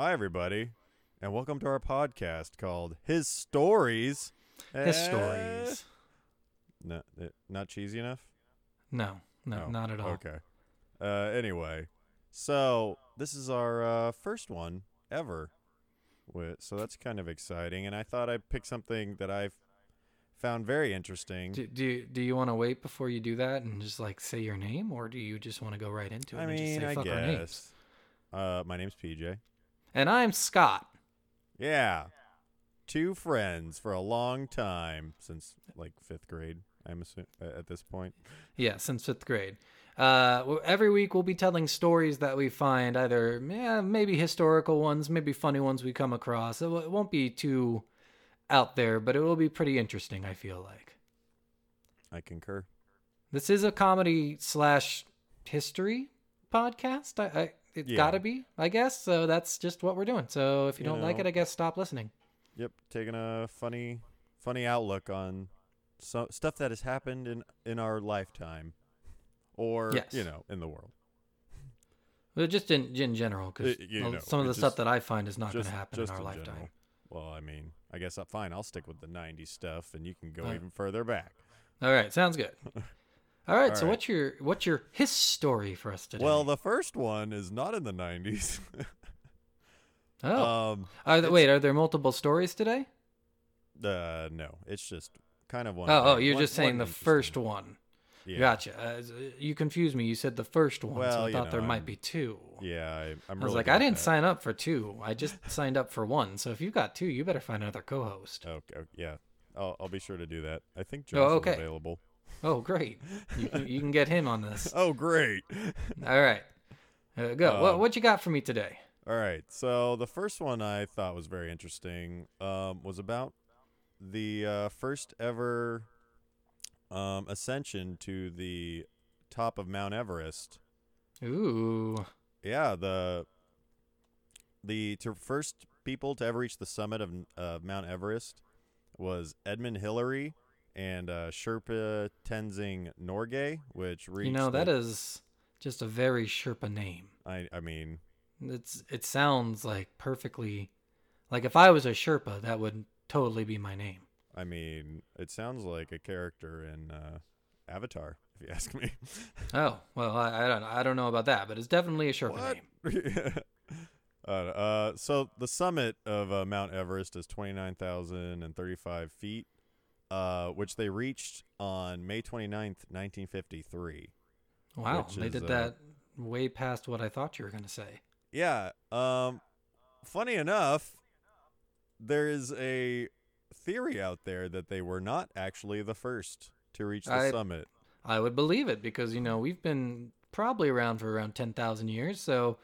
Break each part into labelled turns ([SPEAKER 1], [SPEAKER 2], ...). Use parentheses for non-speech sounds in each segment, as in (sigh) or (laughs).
[SPEAKER 1] Hi, everybody, and welcome to our podcast called His Stories.
[SPEAKER 2] His
[SPEAKER 1] Eh,
[SPEAKER 2] stories.
[SPEAKER 1] No, eh, not cheesy enough?
[SPEAKER 2] No, no,
[SPEAKER 1] Oh,
[SPEAKER 2] not at all.
[SPEAKER 1] Okay. Uh, anyway, so this is our uh, first one ever. With, so that's kind of exciting, and I thought I'd pick something that I've found very interesting.
[SPEAKER 2] Do, do you, do you want to wait before you do that and just like say your name, or do you just want to go right into it
[SPEAKER 1] I
[SPEAKER 2] and just
[SPEAKER 1] mean,
[SPEAKER 2] say
[SPEAKER 1] I
[SPEAKER 2] fuck our names?
[SPEAKER 1] guess. Uh, my name's PJ.
[SPEAKER 2] And I'm Scott.
[SPEAKER 1] Yeah. Two friends for a long time since like fifth grade. I'm assuming at this point.
[SPEAKER 2] Yeah, since fifth grade. Uh, every week we'll be telling stories that we find, either yeah, maybe historical ones, maybe funny ones we come across. It, w- it won't be too out there, but it will be pretty interesting. I feel like
[SPEAKER 1] I concur.
[SPEAKER 2] this is a comedy slash history podcast. I, I it's
[SPEAKER 1] Yeah.
[SPEAKER 2] got to be, I guess. So that's just what we're doing. So if you,
[SPEAKER 1] You
[SPEAKER 2] don't like it, I guess stop listening.
[SPEAKER 1] Yep, taking a funny, funny outlook on so, stuff that has happened in in our lifetime, or
[SPEAKER 2] Yes.
[SPEAKER 1] you know, in the world.
[SPEAKER 2] Well, just in in general, because
[SPEAKER 1] Uh, you know,
[SPEAKER 2] some of the
[SPEAKER 1] it
[SPEAKER 2] stuff that I find is not going to happen
[SPEAKER 1] just
[SPEAKER 2] in our
[SPEAKER 1] in
[SPEAKER 2] lifetime.
[SPEAKER 1] general. Well, I mean, I guess I'm fine. I'll stick with the '90s stuff, and you can go even further back.
[SPEAKER 2] All right, sounds good. (laughs) All right,
[SPEAKER 1] All
[SPEAKER 2] so
[SPEAKER 1] right.
[SPEAKER 2] what's your what's your his story for us today?
[SPEAKER 1] Well, the first one is not in the '90s. (laughs)
[SPEAKER 2] oh,
[SPEAKER 1] um,
[SPEAKER 2] are there, wait, are there multiple stories today?
[SPEAKER 1] uh, no, it's just kind of one.
[SPEAKER 2] Oh, oh, you're
[SPEAKER 1] one-
[SPEAKER 2] just saying the first one.
[SPEAKER 1] Yeah.
[SPEAKER 2] Gotcha. Uh, you confused me. You said the first one, so
[SPEAKER 1] Well,
[SPEAKER 2] I thought
[SPEAKER 1] know,
[SPEAKER 2] there might
[SPEAKER 1] I'm-
[SPEAKER 2] be two.
[SPEAKER 1] Yeah, I, I'm
[SPEAKER 2] I was
[SPEAKER 1] really
[SPEAKER 2] like, I didn't
[SPEAKER 1] that.
[SPEAKER 2] sign up for two. I just signed up for one. So if you've got two, you better find another co-host.
[SPEAKER 1] Okay, okay, yeah, I'll, I'll be sure to do that. I think
[SPEAKER 2] Oh,
[SPEAKER 1] Josh
[SPEAKER 2] okay.
[SPEAKER 1] is available.
[SPEAKER 2] Oh, great. You can, you can get him on this. (laughs)
[SPEAKER 1] Oh, great! (laughs)
[SPEAKER 2] All right. Uh, go. what
[SPEAKER 1] Um,
[SPEAKER 2] what you got for me today?
[SPEAKER 1] All right, so the first one I thought was very interesting um, was about the uh, first ever um, ascension to the top of Mount Everest.
[SPEAKER 2] Ooh.
[SPEAKER 1] Yeah, the the to first people to ever reach the summit of uh, Mount Everest was Edmund Hillary and uh, Sherpa Tenzing Norgay, which reached.
[SPEAKER 2] You know that
[SPEAKER 1] the-
[SPEAKER 2] is just a very Sherpa name.
[SPEAKER 1] I I mean,
[SPEAKER 2] It's it sounds like perfectly like if I was a Sherpa, that would totally be my name.
[SPEAKER 1] I mean, it sounds like a character in uh, Avatar, if you (laughs) ask me.
[SPEAKER 2] Oh well, I, I don't I don't know about that, but it's definitely a Sherpa
[SPEAKER 1] What?
[SPEAKER 2] name. (laughs)
[SPEAKER 1] uh, uh, so the summit of uh, Mount Everest is twenty nine thousand and thirty five feet, uh, which they reached on May 29th, nineteen fifty three.
[SPEAKER 2] Wow, they
[SPEAKER 1] is,
[SPEAKER 2] did
[SPEAKER 1] uh,
[SPEAKER 2] that way past what I thought you were gonna say.
[SPEAKER 1] Yeah. Um, funny enough, there is a theory out there that they were not actually the first to reach the
[SPEAKER 2] I-
[SPEAKER 1] summit.
[SPEAKER 2] I would believe it because you know we've been probably around for around ten thousand years, so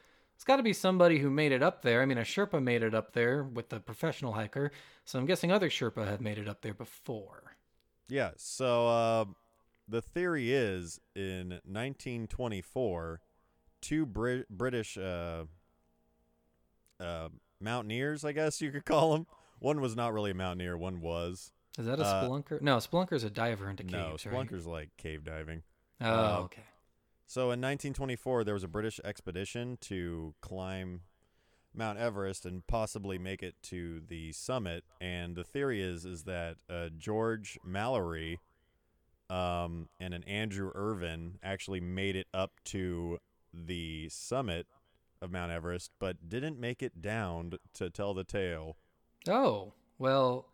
[SPEAKER 2] it's got to be somebody who made it up there. I mean, a Sherpa made it up there with the professional hiker, so I'm guessing other Sherpa have made it up there before.
[SPEAKER 1] Yeah. So uh, the theory is in 1924, two Brit- British uh, uh, mountaineers, I guess you could call them. One was not really a mountaineer. One was.
[SPEAKER 2] Is that a
[SPEAKER 1] Uh,
[SPEAKER 2] spelunker? No, spelunker is a diver into
[SPEAKER 1] no,
[SPEAKER 2] caves, right?
[SPEAKER 1] Spelunker's like cave diving.
[SPEAKER 2] Oh,
[SPEAKER 1] uh,
[SPEAKER 2] okay.
[SPEAKER 1] So in 1924, there was a British expedition to climb Mount Everest and possibly make it to the summit. And the theory is is that uh, George Mallory um, and an Andrew Irvine actually made it up to the summit of Mount Everest, but didn't make it down to tell the tale.
[SPEAKER 2] Oh, well,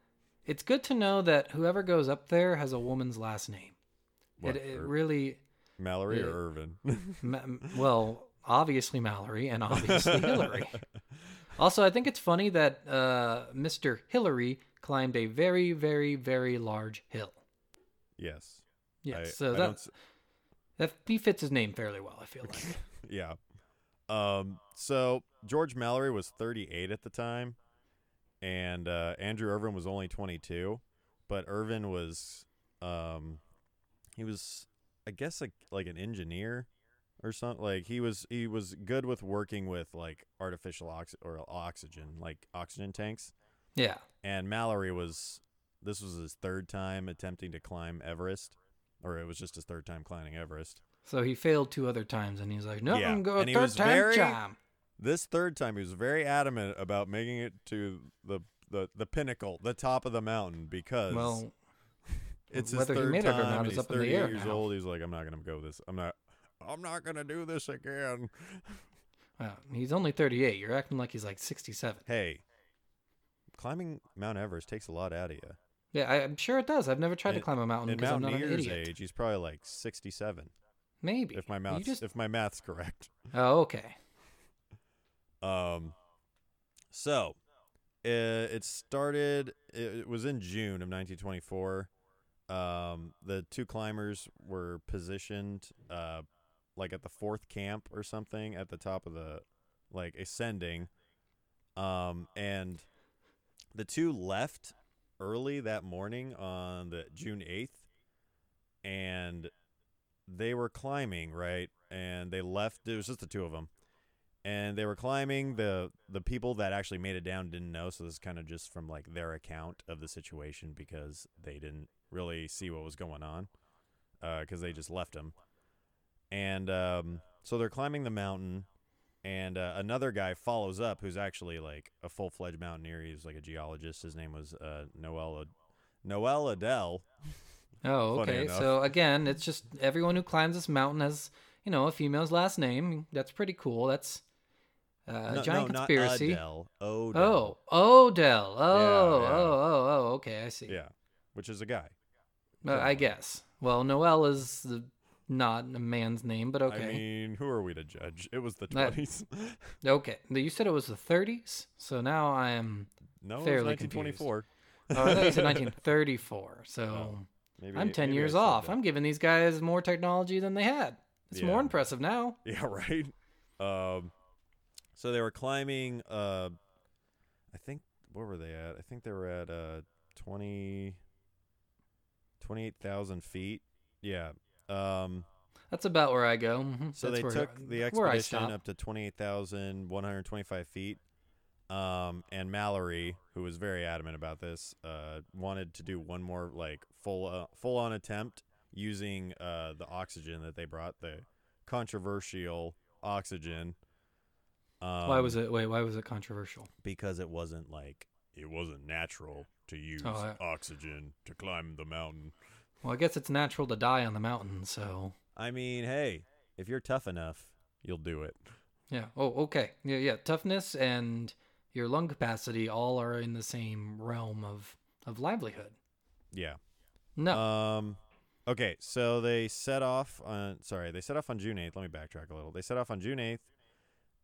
[SPEAKER 2] it's good to know that whoever goes up there has a woman's last name.
[SPEAKER 1] What,
[SPEAKER 2] it, it really,
[SPEAKER 1] Mallory
[SPEAKER 2] yeah.
[SPEAKER 1] or Irvine?
[SPEAKER 2] ma- well, obviously Mallory and obviously (laughs) Hillary. Also, I think it's funny that uh, Mr. Hillary climbed a very, very, very large hill.
[SPEAKER 1] yes.
[SPEAKER 2] Yes,
[SPEAKER 1] I-
[SPEAKER 2] so
[SPEAKER 1] I
[SPEAKER 2] that, that he fits his name fairly well. I feel like. (laughs)
[SPEAKER 1] Yeah. Um, so George Mallory was 38 at the time, and uh, Andrew Irvine was only 22. But Irvine was, um, he was, I guess, like like an engineer or something. Like he was he was good with working with like artificial ox or oxygen, like oxygen tanks.
[SPEAKER 2] yeah.
[SPEAKER 1] And Mallory was this was his third time attempting to climb Everest, or it was just his third time climbing Everest.
[SPEAKER 2] So he failed two other times, and he's like, "No,
[SPEAKER 1] Yeah,
[SPEAKER 2] I'm going
[SPEAKER 1] and he
[SPEAKER 2] third
[SPEAKER 1] was
[SPEAKER 2] time
[SPEAKER 1] very-
[SPEAKER 2] charm."
[SPEAKER 1] This third time, he was very adamant about making it to the the, the pinnacle, the top of the mountain, because
[SPEAKER 2] Well,
[SPEAKER 1] it's his
[SPEAKER 2] whether he
[SPEAKER 1] third
[SPEAKER 2] made it or not is
[SPEAKER 1] he's
[SPEAKER 2] up in the
[SPEAKER 1] 38
[SPEAKER 2] air
[SPEAKER 1] years
[SPEAKER 2] now.
[SPEAKER 1] old. He's like, I'm not gonna go this. I'm not. I'm not gonna do this again.
[SPEAKER 2] uh, he's only 38. You're acting like he's like 67.
[SPEAKER 1] Hey, climbing Mount Everest takes a lot out of you.
[SPEAKER 2] Yeah, I, I'm sure it does. I've never tried to climb a mountain
[SPEAKER 1] In
[SPEAKER 2] because I'm not an idiot.
[SPEAKER 1] age, he's probably like 67,
[SPEAKER 2] Maybe.
[SPEAKER 1] if my
[SPEAKER 2] just-
[SPEAKER 1] if my math's correct.
[SPEAKER 2] Oh, okay.
[SPEAKER 1] Um, so it, it started. It, it was in June of 1924. Um, the two climbers were positioned, uh, like at the fourth camp or something at the top of the, like ascending. Um, and the two left early that morning on the June 8th, and they were climbing right, and they left. It was just the two of them and they were climbing. the The people that actually made it down didn't know, so this is kind of just from like their account of the situation because they didn't really see what was going on because they just left them. And um, so they're climbing the mountain, and uh, another guy follows up who's actually like a full fledged mountaineer. He's like a geologist. His name was uh, Noel Noel Adele. (laughs)
[SPEAKER 2] Oh, okay. So again, it's just everyone who climbs this mountain has, you know, a female's last name. That's pretty cool. That's uh, a
[SPEAKER 1] no,
[SPEAKER 2] giant
[SPEAKER 1] no,
[SPEAKER 2] conspiracy.
[SPEAKER 1] Not Adele. Odell.
[SPEAKER 2] Oh, Odell. Oh,
[SPEAKER 1] Yeah, yeah.
[SPEAKER 2] oh, oh, oh. Okay, I see.
[SPEAKER 1] yeah, which is a guy.
[SPEAKER 2] Uh, I guess. Well, Noel is the, not a man's name, but okay.
[SPEAKER 1] I mean, who are we to judge? It was the twenties. (laughs)
[SPEAKER 2] okay. You said it was the 30s, so now I am.
[SPEAKER 1] no, it was
[SPEAKER 2] fairly
[SPEAKER 1] nineteen twenty four.
[SPEAKER 2] Oh, I thought you said (laughs) 1934. So
[SPEAKER 1] Oh, Maybe
[SPEAKER 2] I'm 10
[SPEAKER 1] maybe
[SPEAKER 2] years off.
[SPEAKER 1] that.
[SPEAKER 2] I'm giving these guys more technology than they had. It's more impressive now. (laughs)
[SPEAKER 1] Yeah, right. Um, so they were climbing. Uh, I think where were they at? I think they were at uh 20, 28,000 feet. Yeah. Um,
[SPEAKER 2] That's about where I go. Mhm.
[SPEAKER 1] so
[SPEAKER 2] That's
[SPEAKER 1] they took the expedition up to twenty eight thousand one hundred twenty five feet. Um, and Mallory, who was very adamant about this, uh, wanted to do one more like full uh, full on attempt using uh, the oxygen that they brought, the controversial oxygen. Um,
[SPEAKER 2] Why was it? Wait, why was it controversial?
[SPEAKER 1] Because it wasn't like it wasn't natural to use
[SPEAKER 2] Oh, I-
[SPEAKER 1] oxygen to climb the mountain.
[SPEAKER 2] Well, I guess it's natural to die on the mountain, so
[SPEAKER 1] I mean, hey, if you're tough enough, you'll do it.
[SPEAKER 2] yeah. Oh, okay. Yeah, yeah. Toughness and your lung capacity all are in the same realm of of livelihood.
[SPEAKER 1] Yeah.
[SPEAKER 2] No.
[SPEAKER 1] Um. Okay, so they set off on. Sorry, they set off on June eighth. Let me backtrack a little. They set off on June eighth.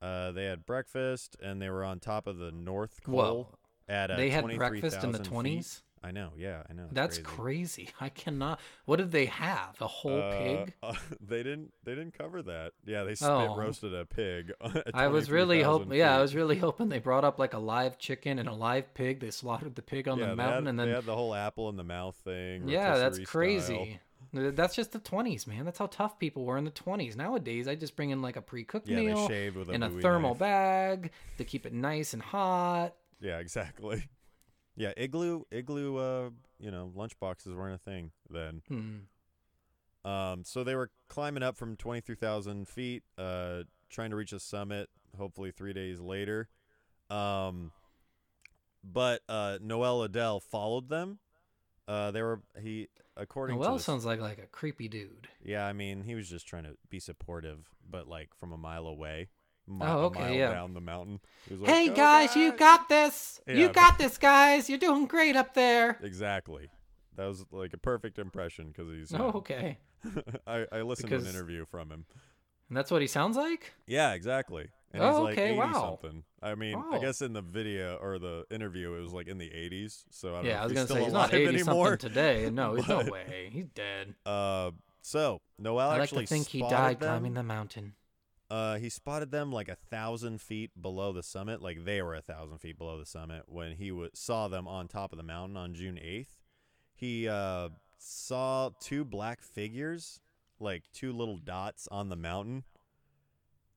[SPEAKER 1] Uh, they had breakfast and they were on top of the North Col
[SPEAKER 2] well,
[SPEAKER 1] at uh,
[SPEAKER 2] they had breakfast in the twenties.
[SPEAKER 1] I know. Yeah, I know.
[SPEAKER 2] That's
[SPEAKER 1] crazy.
[SPEAKER 2] crazy. (laughs) I cannot. What did they have? A whole
[SPEAKER 1] Uh,
[SPEAKER 2] pig? (laughs)
[SPEAKER 1] uh, they didn't. They didn't cover that. Yeah, they spit
[SPEAKER 2] Oh.
[SPEAKER 1] roasted a pig. (laughs) at
[SPEAKER 2] I was really hoping. Yeah, I was really hoping they brought up like a live chicken and a live pig. They slaughtered the pig on
[SPEAKER 1] yeah,
[SPEAKER 2] the mountain,
[SPEAKER 1] had,
[SPEAKER 2] and then they
[SPEAKER 1] had the whole apple in the mouth thing.
[SPEAKER 2] yeah, that's crazy. style. That's just the twenties, man. That's how tough people were in the twenties. Nowadays, I just bring in like a pre-cooked
[SPEAKER 1] Yeah,
[SPEAKER 2] meal
[SPEAKER 1] a
[SPEAKER 2] in a thermal
[SPEAKER 1] knife.
[SPEAKER 2] bag to keep it nice and hot.
[SPEAKER 1] Yeah, exactly. (laughs) Yeah, igloo, igloo. Uh, you know, lunch boxes weren't a thing then.
[SPEAKER 2] Hmm.
[SPEAKER 1] Um, so they were climbing up from twenty three thousand feet, uh, trying to reach a summit. Hopefully, three days later. Um, but uh, Noel Adele followed them. Uh, they were he according to
[SPEAKER 2] Noel
[SPEAKER 1] this-
[SPEAKER 2] sounds like like a creepy dude.
[SPEAKER 1] yeah. I mean, he was just trying to be supportive, but like from a mile away. Mi-
[SPEAKER 2] Oh,
[SPEAKER 1] a
[SPEAKER 2] okay,
[SPEAKER 1] mile
[SPEAKER 2] yeah.
[SPEAKER 1] down the mountain. He was like,
[SPEAKER 2] Hey
[SPEAKER 1] "Go,
[SPEAKER 2] guys, you got this.
[SPEAKER 1] Yeah,
[SPEAKER 2] you got this, guys. You're doing great up there.
[SPEAKER 1] Exactly. That was like a perfect impression because he's.
[SPEAKER 2] Oh,
[SPEAKER 1] know,
[SPEAKER 2] okay. (laughs)
[SPEAKER 1] I I listened to an interview from him.
[SPEAKER 2] And that's what he sounds like.
[SPEAKER 1] Yeah, exactly. And
[SPEAKER 2] Oh,
[SPEAKER 1] he's like
[SPEAKER 2] okay,
[SPEAKER 1] 80
[SPEAKER 2] wow.
[SPEAKER 1] something. I mean, I guess in the video or the interview, it was like in the 80s. So I don't
[SPEAKER 2] Yeah,
[SPEAKER 1] know
[SPEAKER 2] I was
[SPEAKER 1] if
[SPEAKER 2] gonna
[SPEAKER 1] he's still
[SPEAKER 2] say he's not
[SPEAKER 1] alive
[SPEAKER 2] eighty
[SPEAKER 1] anymore.
[SPEAKER 2] something (laughs) today. No, he's no way. He's dead.
[SPEAKER 1] Uh, so Noel
[SPEAKER 2] I like
[SPEAKER 1] actually
[SPEAKER 2] to think he died
[SPEAKER 1] them.
[SPEAKER 2] climbing the mountain.
[SPEAKER 1] Uh, he spotted them like a thousand feet below the summit. Like they were a thousand feet below the summit when he w- saw them on top of the mountain on June 8th. He uh saw two black figures, like two little dots on the mountain.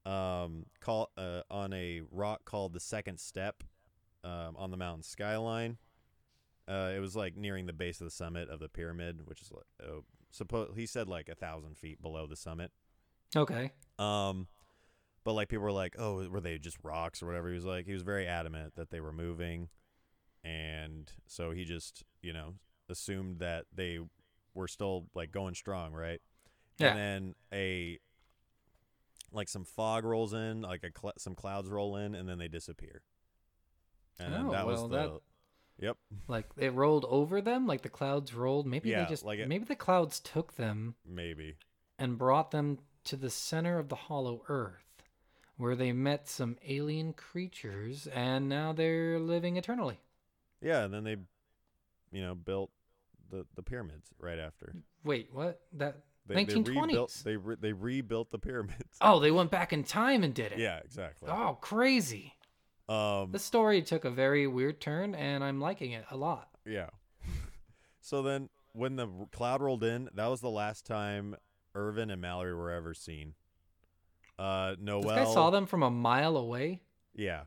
[SPEAKER 1] Um, call uh on a rock called the Second Step, um, on the mountain skyline. Uh, it was like nearing the base of the summit of the pyramid, which is uh, suppose he said like a thousand feet below the summit.
[SPEAKER 2] Okay.
[SPEAKER 1] Um, but like people were like, "Oh, were they just rocks or whatever?" He was like, he was very adamant that they were moving, and so he just you know assumed that they were still like going strong, right?
[SPEAKER 2] Yeah.
[SPEAKER 1] And then a like some fog rolls in, like a cl- some clouds roll in, and then they disappear. And
[SPEAKER 2] Oh,
[SPEAKER 1] that was
[SPEAKER 2] well,
[SPEAKER 1] the
[SPEAKER 2] that-
[SPEAKER 1] yep.
[SPEAKER 2] Like it rolled over them, like the clouds rolled. Maybe
[SPEAKER 1] Yeah,
[SPEAKER 2] they just
[SPEAKER 1] like it-
[SPEAKER 2] maybe the clouds took them
[SPEAKER 1] Maybe.
[SPEAKER 2] and brought them to the center of the hollow earth, where they met some alien creatures, and now they're living eternally.
[SPEAKER 1] Yeah, and then they, you know, built the the pyramids right after.
[SPEAKER 2] Wait, what? That
[SPEAKER 1] They, they rebuilt.
[SPEAKER 2] 1920s.
[SPEAKER 1] They re, they rebuilt the pyramids.
[SPEAKER 2] Oh, they went back in time and did it.
[SPEAKER 1] Yeah, exactly.
[SPEAKER 2] Oh, crazy.
[SPEAKER 1] Um.
[SPEAKER 2] This story took a very weird turn, and I'm liking it a lot.
[SPEAKER 1] Yeah. (laughs) so then, when the cloud rolled in, that was the last time Irvine and Mallory were ever seen. Uh, Noel.
[SPEAKER 2] This guy saw them from a mile away.
[SPEAKER 1] Yeah.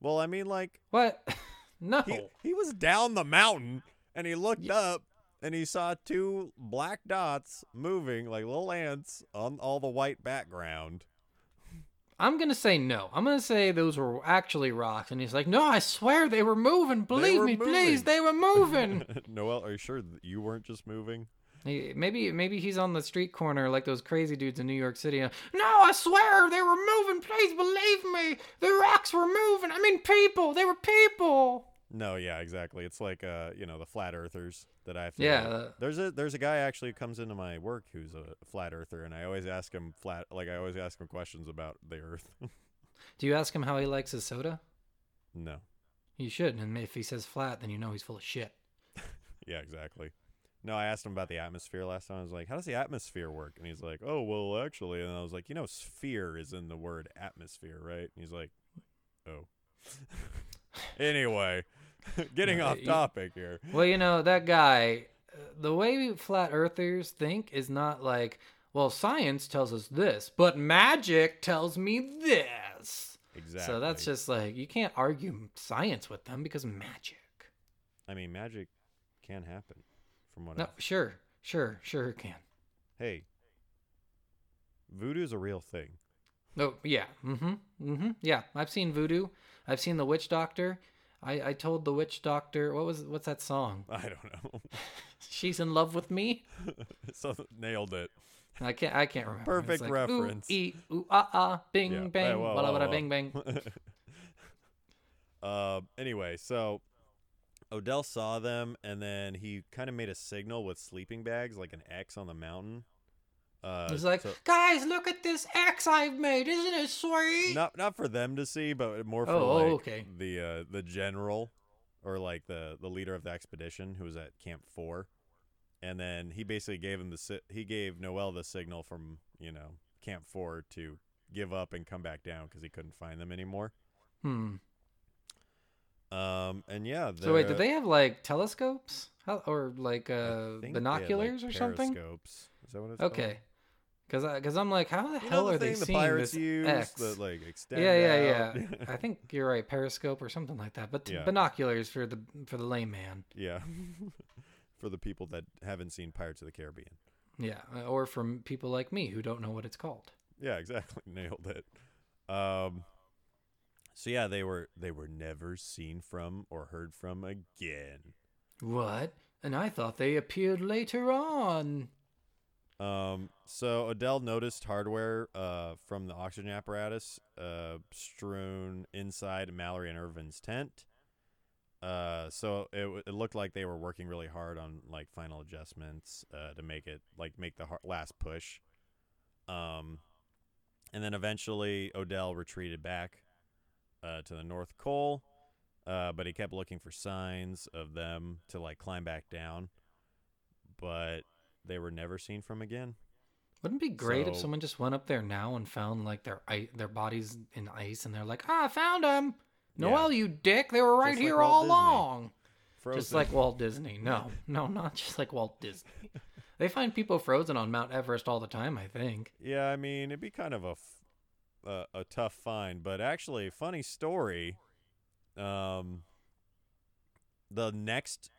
[SPEAKER 1] Well, I mean, like
[SPEAKER 2] What? (laughs) no.
[SPEAKER 1] he he was down the mountain and he looked up and he saw two black dots moving like little ants on all the white background.
[SPEAKER 2] I'm gonna say no. I'm gonna say those were actually rocks, and he's like, "No, I swear they were moving. Believe
[SPEAKER 1] were
[SPEAKER 2] me, please, they were moving." (laughs)
[SPEAKER 1] Noel, are you sure that you weren't just moving?
[SPEAKER 2] Maybe, maybe he's on the street corner like those crazy dudes in New York City. Uh, no, I swear they were moving. Please believe me. The rocks were moving. I mean, people. They were people.
[SPEAKER 1] No, yeah, exactly. It's like uh, you know, the flat earthers that I have to
[SPEAKER 2] Yeah, uh,
[SPEAKER 1] There's a there's a guy actually who comes into my work who's a flat earther and I always ask him flat like I always ask him questions about the earth. (laughs)
[SPEAKER 2] Do you ask him how he likes his soda?
[SPEAKER 1] no.
[SPEAKER 2] You should, and if he says flat, then you know he's full of shit. (laughs)
[SPEAKER 1] Yeah, exactly. No, I asked him about the atmosphere last time. I was like, "How does the atmosphere work?" And he's like, "Oh, well, actually." And I was like, "You know, sphere is in the word atmosphere, right?" And he's like, "Oh." (laughs) anyway, (laughs) getting off topic here.
[SPEAKER 2] Well, you know, that guy, the way flat earthers think is not like, well, science tells us this, but magic tells me this.
[SPEAKER 1] Exactly.
[SPEAKER 2] So that's just like, you can't argue science with them because magic.
[SPEAKER 1] I mean, magic can happen, from what.
[SPEAKER 2] No,
[SPEAKER 1] I've-
[SPEAKER 2] sure, sure, sure it can.
[SPEAKER 1] Hey, voodoo's a real thing.
[SPEAKER 2] Oh, yeah. Mm hmm. Mm hmm. Yeah. I've seen voodoo. I've seen the witch doctor. I, I told the witch doctor, what was, what's that song? (laughs)
[SPEAKER 1] I don't know. (laughs)
[SPEAKER 2] She's in love with me. (laughs)
[SPEAKER 1] so nailed it.
[SPEAKER 2] I can't. I can't remember.
[SPEAKER 1] Perfect
[SPEAKER 2] like,
[SPEAKER 1] reference.
[SPEAKER 2] Ooh, ee, ooh, ah, ah, bing,
[SPEAKER 1] yeah.
[SPEAKER 2] bang,
[SPEAKER 1] hey, whoa, whoa, whoa,
[SPEAKER 2] bing, bang.
[SPEAKER 1] Uh, anyway, so Odell saw them, and then he kind of made a signal with sleeping bags, like an X on the mountain. Uh,
[SPEAKER 2] He's like,
[SPEAKER 1] so-
[SPEAKER 2] guys, look at this X I've made. Isn't it sweet?
[SPEAKER 1] not not for them to see, but more for
[SPEAKER 2] Oh, oh,
[SPEAKER 1] like
[SPEAKER 2] okay.
[SPEAKER 1] the uh, the general or like the the leader of the expedition who was at Camp Four, and then he basically gave him the si- he gave Noel the signal from you know Camp Four to give up and come back down because he couldn't find them anymore.
[SPEAKER 2] Hmm.
[SPEAKER 1] Um, and yeah,
[SPEAKER 2] So wait, did they have like telescopes How, or like uh,
[SPEAKER 1] they had, like,
[SPEAKER 2] binoculars or something?
[SPEAKER 1] periscopes. Is that what it's called?
[SPEAKER 2] Okay. Because because I'm like, how the
[SPEAKER 1] You
[SPEAKER 2] hell
[SPEAKER 1] the
[SPEAKER 2] are they
[SPEAKER 1] the
[SPEAKER 2] seeing
[SPEAKER 1] pirates
[SPEAKER 2] this
[SPEAKER 1] use
[SPEAKER 2] X?
[SPEAKER 1] that like extend
[SPEAKER 2] yeah, yeah,
[SPEAKER 1] out?
[SPEAKER 2] yeah. (laughs) I think you're right, periscope or something like that. But t-
[SPEAKER 1] Yeah.
[SPEAKER 2] binoculars for the for the layman.
[SPEAKER 1] yeah. (laughs) For the people that haven't seen Pirates of the Caribbean.
[SPEAKER 2] Yeah, uh, or from people like me who don't know what it's called.
[SPEAKER 1] Yeah, (laughs) exactly. Nailed it. Um so yeah, they were they were never seen from or heard from again.
[SPEAKER 2] What? And I thought they appeared later on.
[SPEAKER 1] Um so Odell noticed hardware uh from the oxygen apparatus uh strewn inside Mallory and Irvine's tent. Uh so it it looked like they were working really hard on like final adjustments uh to make it like make the last push. Um and then eventually Odell retreated back uh to the North Pole. Uh but he kept looking for signs of them to like climb back down. But they were never seen from again.
[SPEAKER 2] Wouldn't it be great if someone just went up there now and found like their their bodies in ice and they're like, ah, I found them.
[SPEAKER 1] Yeah.
[SPEAKER 2] Noel, you dick! They were right
[SPEAKER 1] Just
[SPEAKER 2] here
[SPEAKER 1] Walt
[SPEAKER 2] all
[SPEAKER 1] Disney.
[SPEAKER 2] along.
[SPEAKER 1] Frozen.
[SPEAKER 2] Just like Walt Disney. No, (laughs) no, not just like Walt Disney. (laughs) they find people frozen on Mount Everest all the time. I think.
[SPEAKER 1] Yeah, I mean, it'd be kind of a f- uh, a tough find, but actually, funny story. Um, the next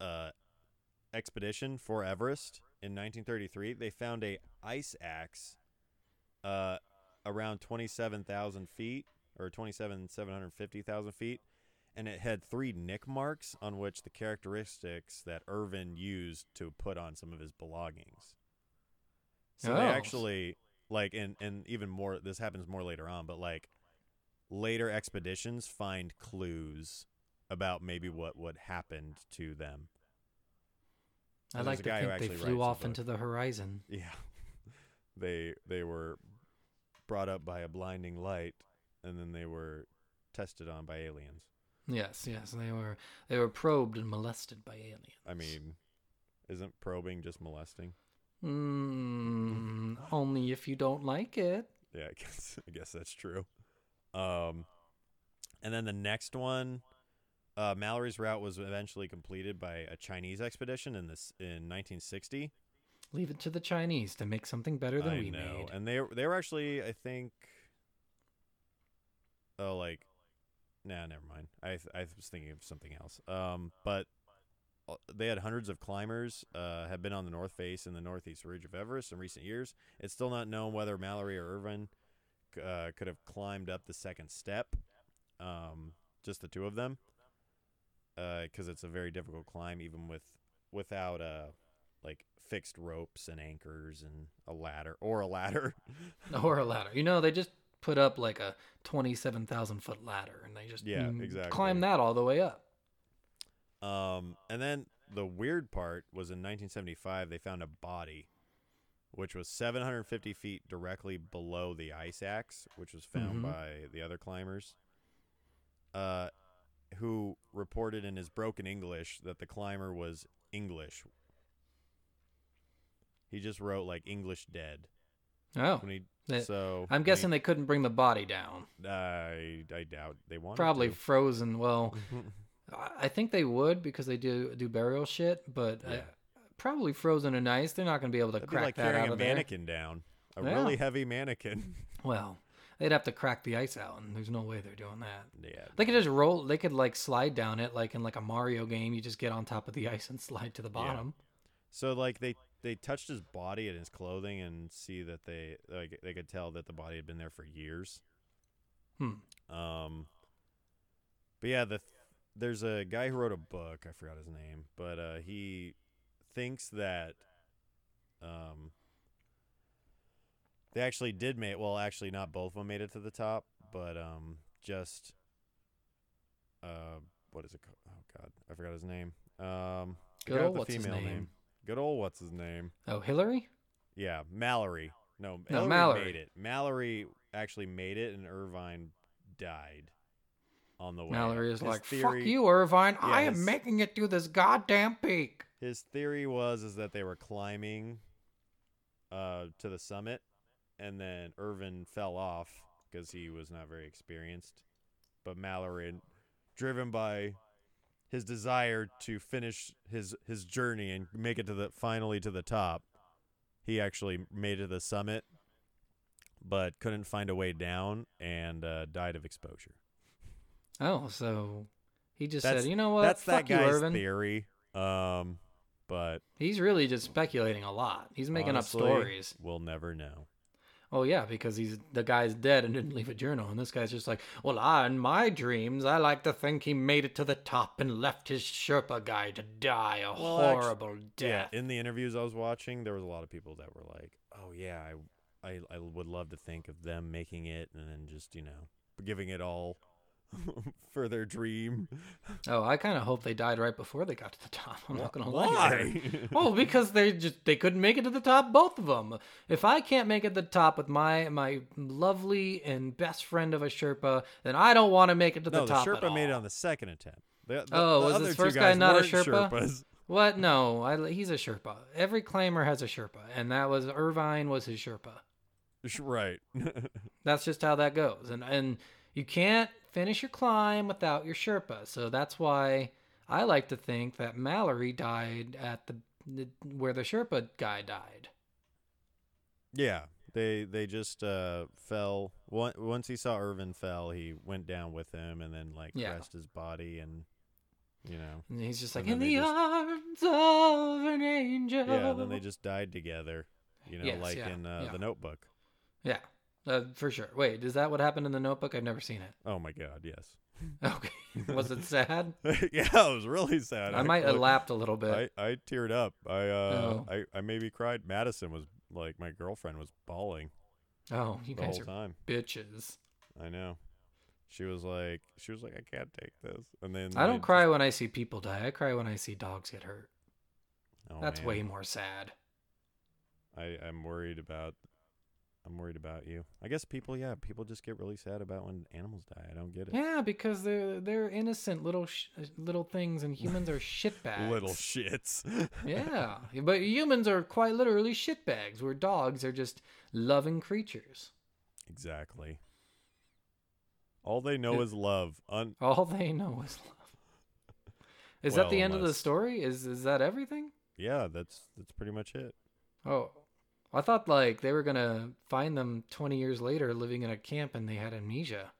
[SPEAKER 1] uh expedition for Everest in 1933, they found a ice axe, uh, around 27,000 feet or 27,750,000 feet. And it had three nick marks on which the characteristics that Irvine used to put on some of his belongings. So they
[SPEAKER 2] Oh.
[SPEAKER 1] actually like and and even more this happens more later on, but like later expeditions find clues about maybe what what happened to them.
[SPEAKER 2] I like to think they flew off into the horizon.
[SPEAKER 1] Yeah. (laughs) They they were brought up by a blinding light and then they were tested on by aliens.
[SPEAKER 2] Yes, yes, they were they were probed and molested by aliens.
[SPEAKER 1] I mean, isn't probing just molesting?
[SPEAKER 2] Mm, only if you don't like it.
[SPEAKER 1] Yeah, I guess (laughs) I guess that's true. Um, and then the next one, uh, Mallory's route was eventually completed by a Chinese expedition in this in 1960.
[SPEAKER 2] Leave it to the Chinese to make something better than
[SPEAKER 1] I
[SPEAKER 2] we
[SPEAKER 1] know,
[SPEAKER 2] made.
[SPEAKER 1] and they they were actually I think. Oh, like, nah, never mind. I I was thinking of something else. Um, but uh, they had hundreds of climbers uh, have been on the North Face and the Northeast Ridge of Everest in recent years. It's still not known whether Mallory or Irvine uh, could have climbed up the second step, um, just the two of them, because it's a very difficult climb, even with without uh like fixed ropes and anchors and a ladder or a ladder. (laughs)
[SPEAKER 2] or a ladder. You know, they just put up like a twenty-seven thousand foot ladder, and they just
[SPEAKER 1] Yeah,
[SPEAKER 2] mm,
[SPEAKER 1] exactly.
[SPEAKER 2] climb that all the way up.
[SPEAKER 1] Um, and then the weird part was in 1975 they found a body, which was 750 feet directly below the ice axe, which was found
[SPEAKER 2] Mhm.
[SPEAKER 1] by the other climbers. Uh, who reported in his broken English that the climber was English. He just wrote like English dead
[SPEAKER 2] Oh,
[SPEAKER 1] when he. So
[SPEAKER 2] I'm guessing they couldn't bring the body down.
[SPEAKER 1] he- I I doubt they wanted
[SPEAKER 2] Probably
[SPEAKER 1] to.
[SPEAKER 2] frozen. Well, (laughs) I think they would because they do do burial shit, but uh, probably frozen and ice. They're not going to be able to
[SPEAKER 1] That'd be
[SPEAKER 2] crack
[SPEAKER 1] like
[SPEAKER 2] that
[SPEAKER 1] carrying
[SPEAKER 2] out
[SPEAKER 1] a
[SPEAKER 2] of there.
[SPEAKER 1] mannequin down, a
[SPEAKER 2] Yeah.
[SPEAKER 1] really heavy mannequin.
[SPEAKER 2] Well, they'd have to crack the ice out, and there's no way they're doing that.
[SPEAKER 1] yeah,
[SPEAKER 2] They could just roll. They could like slide down it, like in like a Mario game. You just get on top of the (laughs) ice and slide to the bottom.
[SPEAKER 1] So like they they touched his body and his clothing and see that they like they could tell that the body had been there for years.
[SPEAKER 2] Hmm.
[SPEAKER 1] Um. But yeah, the there's a guy who wrote a book. I forgot his name, but uh, he thinks that um they actually did make well actually not both of them made it to the top, but um just uh what is it called? Oh God, I forgot his name. Um,
[SPEAKER 2] Good old what's his
[SPEAKER 1] female
[SPEAKER 2] name?
[SPEAKER 1] Good old what's his name?
[SPEAKER 2] Oh, Hillary.
[SPEAKER 1] Yeah, Mallory. No,
[SPEAKER 2] No,
[SPEAKER 1] Mallory
[SPEAKER 2] Mallory.
[SPEAKER 1] made it. Mallory actually made it, and Irvine died on the way.
[SPEAKER 2] Mallory is
[SPEAKER 1] His
[SPEAKER 2] like, "Fuck you, Irvine! I am
[SPEAKER 1] his-
[SPEAKER 2] making it to this goddamn peak."
[SPEAKER 1] His theory was is that they were climbing uh, to the summit, and then Irvine fell off because he was not very experienced. But Mallory, driven by his desire to finish his his journey and make it to the finally to the top, he actually made it to the summit, but couldn't find a way down and uh, died of exposure.
[SPEAKER 2] Oh, so he just
[SPEAKER 1] That's-
[SPEAKER 2] said, "You know what?
[SPEAKER 1] That's
[SPEAKER 2] Fuck
[SPEAKER 1] that
[SPEAKER 2] you,
[SPEAKER 1] guy's
[SPEAKER 2] Irvine."
[SPEAKER 1] theory. Um, but
[SPEAKER 2] He's really just speculating a lot. He's making
[SPEAKER 1] honestly,
[SPEAKER 2] up stories.
[SPEAKER 1] We'll never know.
[SPEAKER 2] Oh yeah, because he's the guy's dead and didn't leave a journal, and this guy's just like, well, I, in my dreams, I like to think he made it to the top and left his Sherpa guy to die a
[SPEAKER 1] Well,
[SPEAKER 2] horrible death.
[SPEAKER 1] Yeah, in the interviews I was watching, there was a lot of people that were like, "Oh yeah, I, I, I would love to think of them making it, and then just you know, giving it all (laughs) for their dream."
[SPEAKER 2] Oh, I kind of hope they died right before they got to the top. I'm not gonna lie.
[SPEAKER 1] Why? (laughs)
[SPEAKER 2] Oh, because they just they couldn't make it to the top, both of them. If I can't make it to the top with my my lovely and best friend of a Sherpa, then I don't want to make it to the
[SPEAKER 1] no, the
[SPEAKER 2] top. at
[SPEAKER 1] Sherpa made it on the second attempt. The, the,
[SPEAKER 2] Oh,
[SPEAKER 1] the
[SPEAKER 2] was this first guy not a Sherpa?
[SPEAKER 1] Sherpas.
[SPEAKER 2] What? No, I, he's a Sherpa. Every climber has a Sherpa, and that was Irvine was his Sherpa.
[SPEAKER 1] Right. (laughs)
[SPEAKER 2] That's just how that goes, and and you can't finish your climb without your Sherpa. So that's why I like to think that Mallory died at the, the where the Sherpa guy died.
[SPEAKER 1] yeah. They they just uh, fell. One, once he saw Irvine fell, he went down with him, and then like
[SPEAKER 2] Yeah.
[SPEAKER 1] his body, and you know,
[SPEAKER 2] And he's just like, in the
[SPEAKER 1] just-
[SPEAKER 2] arms of an angel.
[SPEAKER 1] yeah. And then they just died together. You know,
[SPEAKER 2] Yes,
[SPEAKER 1] like
[SPEAKER 2] yeah,
[SPEAKER 1] in uh,
[SPEAKER 2] yeah.
[SPEAKER 1] the Notebook.
[SPEAKER 2] Yeah. Uh, for sure. Wait, is that what happened in the Notebook? I've never seen it.
[SPEAKER 1] Oh my god, yes. (laughs)
[SPEAKER 2] Okay. Was it sad? (laughs)
[SPEAKER 1] yeah, it was really sad.
[SPEAKER 2] I might have laughed a little bit.
[SPEAKER 1] I, I teared up. I uh
[SPEAKER 2] Oh.
[SPEAKER 1] I, I maybe cried. Madison was like my girlfriend was bawling
[SPEAKER 2] oh, you
[SPEAKER 1] the
[SPEAKER 2] guys
[SPEAKER 1] whole
[SPEAKER 2] are
[SPEAKER 1] time.
[SPEAKER 2] bitches.
[SPEAKER 1] I know. She was like she was like I can't take this. And then
[SPEAKER 2] I don't cry when I see people die. I cry when I see dogs get hurt.
[SPEAKER 1] oh,
[SPEAKER 2] That's
[SPEAKER 1] man.
[SPEAKER 2] way more sad.
[SPEAKER 1] I I'm worried about I'm worried about you. I guess people yeah, people just get really sad about when animals die. I don't get it.
[SPEAKER 2] Yeah, because they're they're innocent little sh- uh, little things, and humans are (laughs) shitbags.
[SPEAKER 1] Little shits. (laughs)
[SPEAKER 2] yeah, but humans are quite literally shitbags. Where dogs are just loving creatures.
[SPEAKER 1] exactly. All they know
[SPEAKER 2] It-
[SPEAKER 1] is love. Un- (laughs)
[SPEAKER 2] All they know is love. Is that the end of the story? Is is that everything?
[SPEAKER 1] yeah, that's that's pretty much it.
[SPEAKER 2] Oh, I thought like they were gonna find them twenty years later living in a camp and they had amnesia.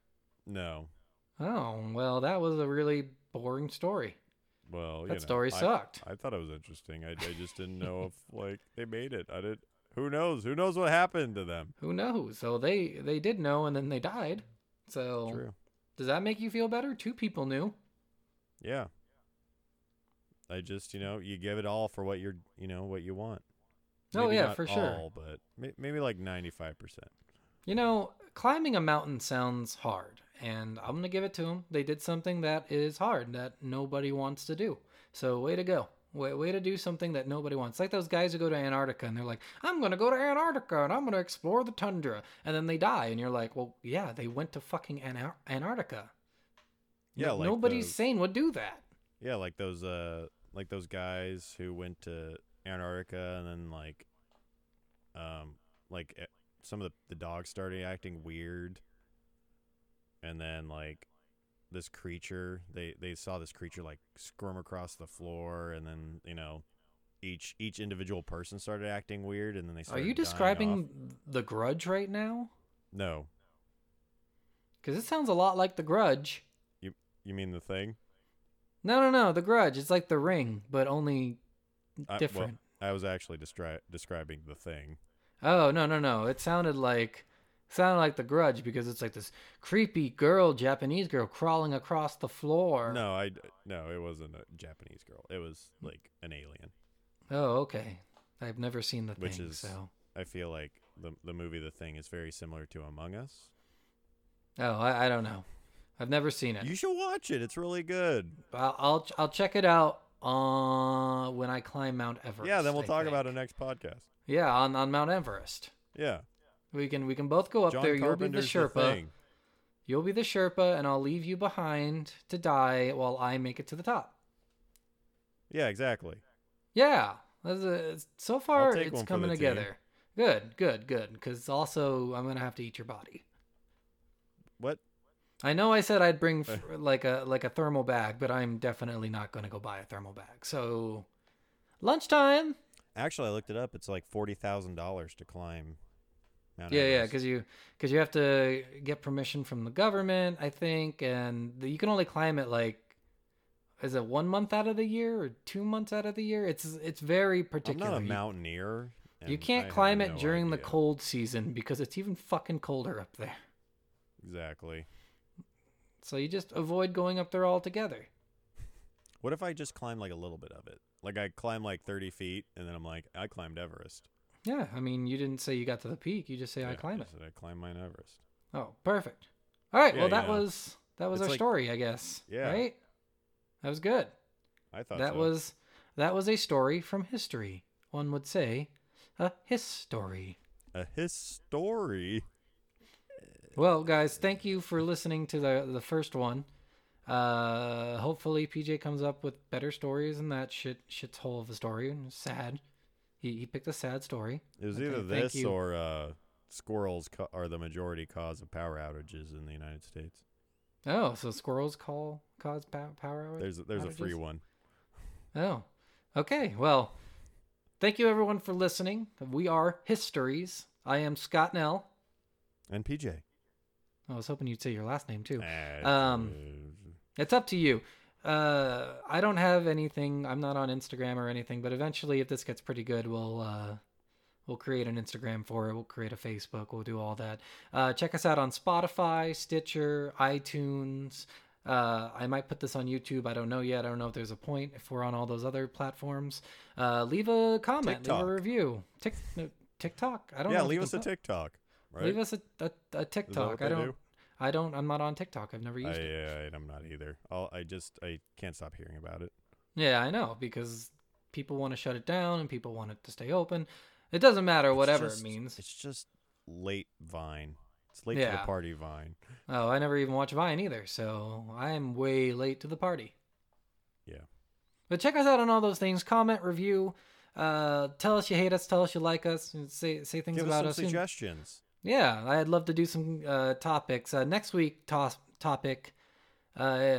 [SPEAKER 1] No.
[SPEAKER 2] Oh well, that was a really boring story.
[SPEAKER 1] Well, you
[SPEAKER 2] That
[SPEAKER 1] know,
[SPEAKER 2] story
[SPEAKER 1] I-
[SPEAKER 2] sucked.
[SPEAKER 1] I thought it was interesting. I, I just didn't know if like they made it. I did. Who knows? Who knows what happened to them?
[SPEAKER 2] Who knows? So they they did know and then they died. So
[SPEAKER 1] True.
[SPEAKER 2] does that make you feel better? Two people knew.
[SPEAKER 1] Yeah. I just, you know, you give it all for what you're, you know, what you want.
[SPEAKER 2] Oh,
[SPEAKER 1] Maybe
[SPEAKER 2] yeah,
[SPEAKER 1] not
[SPEAKER 2] for sure.
[SPEAKER 1] all, but maybe like ninety-five percent.
[SPEAKER 2] You know, climbing a mountain sounds hard, and I'm gonna give it to them. They did something that is hard that nobody wants to do. So way to go. Way, way to do something that nobody wants. Like those guys who go to Antarctica and they're like, I'm gonna go to Antarctica and I'm gonna explore the tundra, and then they die, and you're like, well, yeah, they went to fucking Anar- Antarctica.
[SPEAKER 1] Yeah,
[SPEAKER 2] No-
[SPEAKER 1] like
[SPEAKER 2] nobody
[SPEAKER 1] the-
[SPEAKER 2] sane would do that.
[SPEAKER 1] Yeah, like those, uh, like those guys who went to Antarctica and then like, um, like eh, some of the the dogs started acting weird, and then like this creature they they saw this creature like squirm across the floor and then you know each each individual person started acting weird and then they started.
[SPEAKER 2] Are
[SPEAKER 1] started
[SPEAKER 2] you
[SPEAKER 1] dying
[SPEAKER 2] describing
[SPEAKER 1] off.
[SPEAKER 2] the Grudge right now?
[SPEAKER 1] no
[SPEAKER 2] Because it sounds a lot like the Grudge.
[SPEAKER 1] you you mean the thing
[SPEAKER 2] No, no, no, the Grudge. It's like the Ring, but only
[SPEAKER 1] I- well,
[SPEAKER 2] different.
[SPEAKER 1] I was actually destri- describing the thing
[SPEAKER 2] Oh no no no! It sounded like sounded like The Grudge because it's like this creepy girl, Japanese girl, crawling across the floor.
[SPEAKER 1] no I no it wasn't a Japanese girl it was like an alien
[SPEAKER 2] Oh okay. I've never seen the
[SPEAKER 1] Which
[SPEAKER 2] thing,
[SPEAKER 1] is-
[SPEAKER 2] so
[SPEAKER 1] I feel like the the movie The Thing is very similar to Among Us.
[SPEAKER 2] oh I, I don't know. I've never seen it.
[SPEAKER 1] You should watch it. It's really good.
[SPEAKER 2] I'll, I'll I'll check it out uh, when I climb Mount Everest.
[SPEAKER 1] yeah, then we'll
[SPEAKER 2] I
[SPEAKER 1] talk about it next podcast.
[SPEAKER 2] Yeah, on, on Mount Everest.
[SPEAKER 1] Yeah,
[SPEAKER 2] We can we can both go up
[SPEAKER 1] John
[SPEAKER 2] there. You'll be the Sherpa.
[SPEAKER 1] Thing.
[SPEAKER 2] You'll be the Sherpa, and I'll leave you behind to die while I make it to the top.
[SPEAKER 1] Yeah, exactly.
[SPEAKER 2] Yeah, a, so far it's coming
[SPEAKER 1] the team.
[SPEAKER 2] together. Good, good, good. Because also I'm gonna have to eat your body.
[SPEAKER 1] What?
[SPEAKER 2] I know I said I'd bring f- like a like a thermal bag, but I'm definitely not gonna go buy a thermal bag. So lunchtime.
[SPEAKER 1] Actually, I looked it up. It's like forty thousand dollars to climb Mount
[SPEAKER 2] Yeah, yeah, because you because you have to get permission from the government, I think, and the, you can only climb it like. Is it one month out of the year or two months out of the year? It's it's very particular.
[SPEAKER 1] I'm not a mountaineer.
[SPEAKER 2] You can't
[SPEAKER 1] I
[SPEAKER 2] climb it
[SPEAKER 1] no
[SPEAKER 2] during the cold season because it's even fucking colder up there.
[SPEAKER 1] Exactly.
[SPEAKER 2] So you just avoid going up there altogether.
[SPEAKER 1] What if I just climb like a little bit of it? Like I climb like thirty feet, and then I'm like, I climbed Everest.
[SPEAKER 2] Yeah, I mean, you didn't say you got to the peak. You just say I
[SPEAKER 1] Yeah,
[SPEAKER 2] climb it.
[SPEAKER 1] just said I climbed Mount Everest.
[SPEAKER 2] Oh, perfect. All right.
[SPEAKER 1] Yeah,
[SPEAKER 2] well, that
[SPEAKER 1] know.
[SPEAKER 2] was that was
[SPEAKER 1] It's
[SPEAKER 2] our
[SPEAKER 1] like-
[SPEAKER 2] story, I guess.
[SPEAKER 1] Yeah.
[SPEAKER 2] Right. That was good.
[SPEAKER 1] I thought
[SPEAKER 2] that
[SPEAKER 1] so.
[SPEAKER 2] was that was a story from history. One would say a his story.
[SPEAKER 1] a his story.
[SPEAKER 2] Well, guys, thank you for listening to the the first one. Uh, hopefully PJ comes up with better stories than that shit shit's hole of a story. Sad. He he picked a sad story.
[SPEAKER 1] It was
[SPEAKER 2] Okay,
[SPEAKER 1] either this or uh, squirrels co- are the majority cause of power outages in the United States.
[SPEAKER 2] Oh, so squirrels call cause pow- power outages.
[SPEAKER 1] There's there's a free one.
[SPEAKER 2] Oh, okay. Well, thank you everyone for listening. We are Histories. I am Scott Nell.
[SPEAKER 1] And PJ.
[SPEAKER 2] I was hoping you'd say your last name too.
[SPEAKER 1] Ah,
[SPEAKER 2] Um, It's up to you. Uh, I don't have anything. I'm not on Instagram or anything. But eventually, if this gets pretty good, we'll uh, We'll create an Instagram for it. We'll create a Facebook. We'll do all that. Uh, check us out on Spotify, Stitcher, iTunes. Uh, I might put this on YouTube. I don't know yet. I don't know if there's a point if we're on all those other platforms. Uh, leave a comment,
[SPEAKER 1] TikTok.
[SPEAKER 2] leave a review. Tick, no, TikTok. I don't
[SPEAKER 1] Yeah,
[SPEAKER 2] know.
[SPEAKER 1] leave us a TikTok. Right?
[SPEAKER 2] Leave us a, a, a TikTok. I don't.
[SPEAKER 1] do?
[SPEAKER 2] I don't. I'm not on TikTok. I've never
[SPEAKER 1] I,
[SPEAKER 2] used it.
[SPEAKER 1] I, I'm not either. I'll, I just I can't stop hearing about it.
[SPEAKER 2] Yeah, I know because people want to shut it down and people want it to stay open. It doesn't matter
[SPEAKER 1] It's
[SPEAKER 2] whatever
[SPEAKER 1] just-
[SPEAKER 2] it means.
[SPEAKER 1] It's just late Vine. It's late to the party Vine.
[SPEAKER 2] Oh, I never even watch Vine either, so I am way late to the party.
[SPEAKER 1] Yeah.
[SPEAKER 2] But check us out on all those things. Comment, review, uh, tell us you hate us, tell us you like us, and say say things
[SPEAKER 1] Give us
[SPEAKER 2] about
[SPEAKER 1] some
[SPEAKER 2] us.
[SPEAKER 1] suggestions.
[SPEAKER 2] Yeah, I'd love to do some uh, topics. Uh, next week tos- topic uh,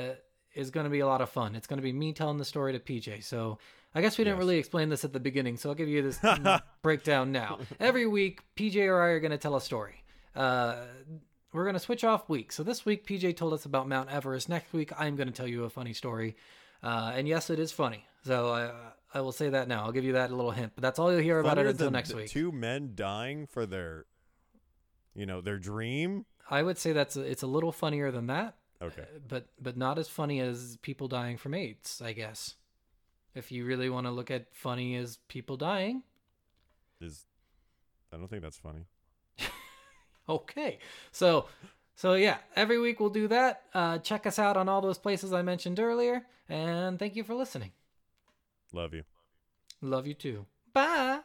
[SPEAKER 2] is going to be a lot of fun. It's going to be me telling the story to PJ. So I guess we didn't
[SPEAKER 1] Yes.
[SPEAKER 2] really explain this at the beginning, so I'll give you this (laughs) breakdown now. Every week, PJ or I are going to tell a story. Uh, we're going to switch off weeks. So this week, PJ told us about Mount Everest. Next week, I'm going to tell you a funny story. Uh, and yes, it is funny. So I, I will say that now. I'll give you that little hint. But that's all you'll hear about it until next week.
[SPEAKER 1] Two men dying for their, you know, their dream.
[SPEAKER 2] I would say that's a, it's a little funnier than that.
[SPEAKER 1] Okay.
[SPEAKER 2] but but not as funny as people dying from AIDS, I guess. If you really want to look at funny as people dying,
[SPEAKER 1] Is I don't think that's funny. (laughs)
[SPEAKER 2] okay. So so yeah, every week we'll do that. Uh, check us out on all those places I mentioned earlier, and thank you for listening.
[SPEAKER 1] Love you.
[SPEAKER 2] Love you too. Bye.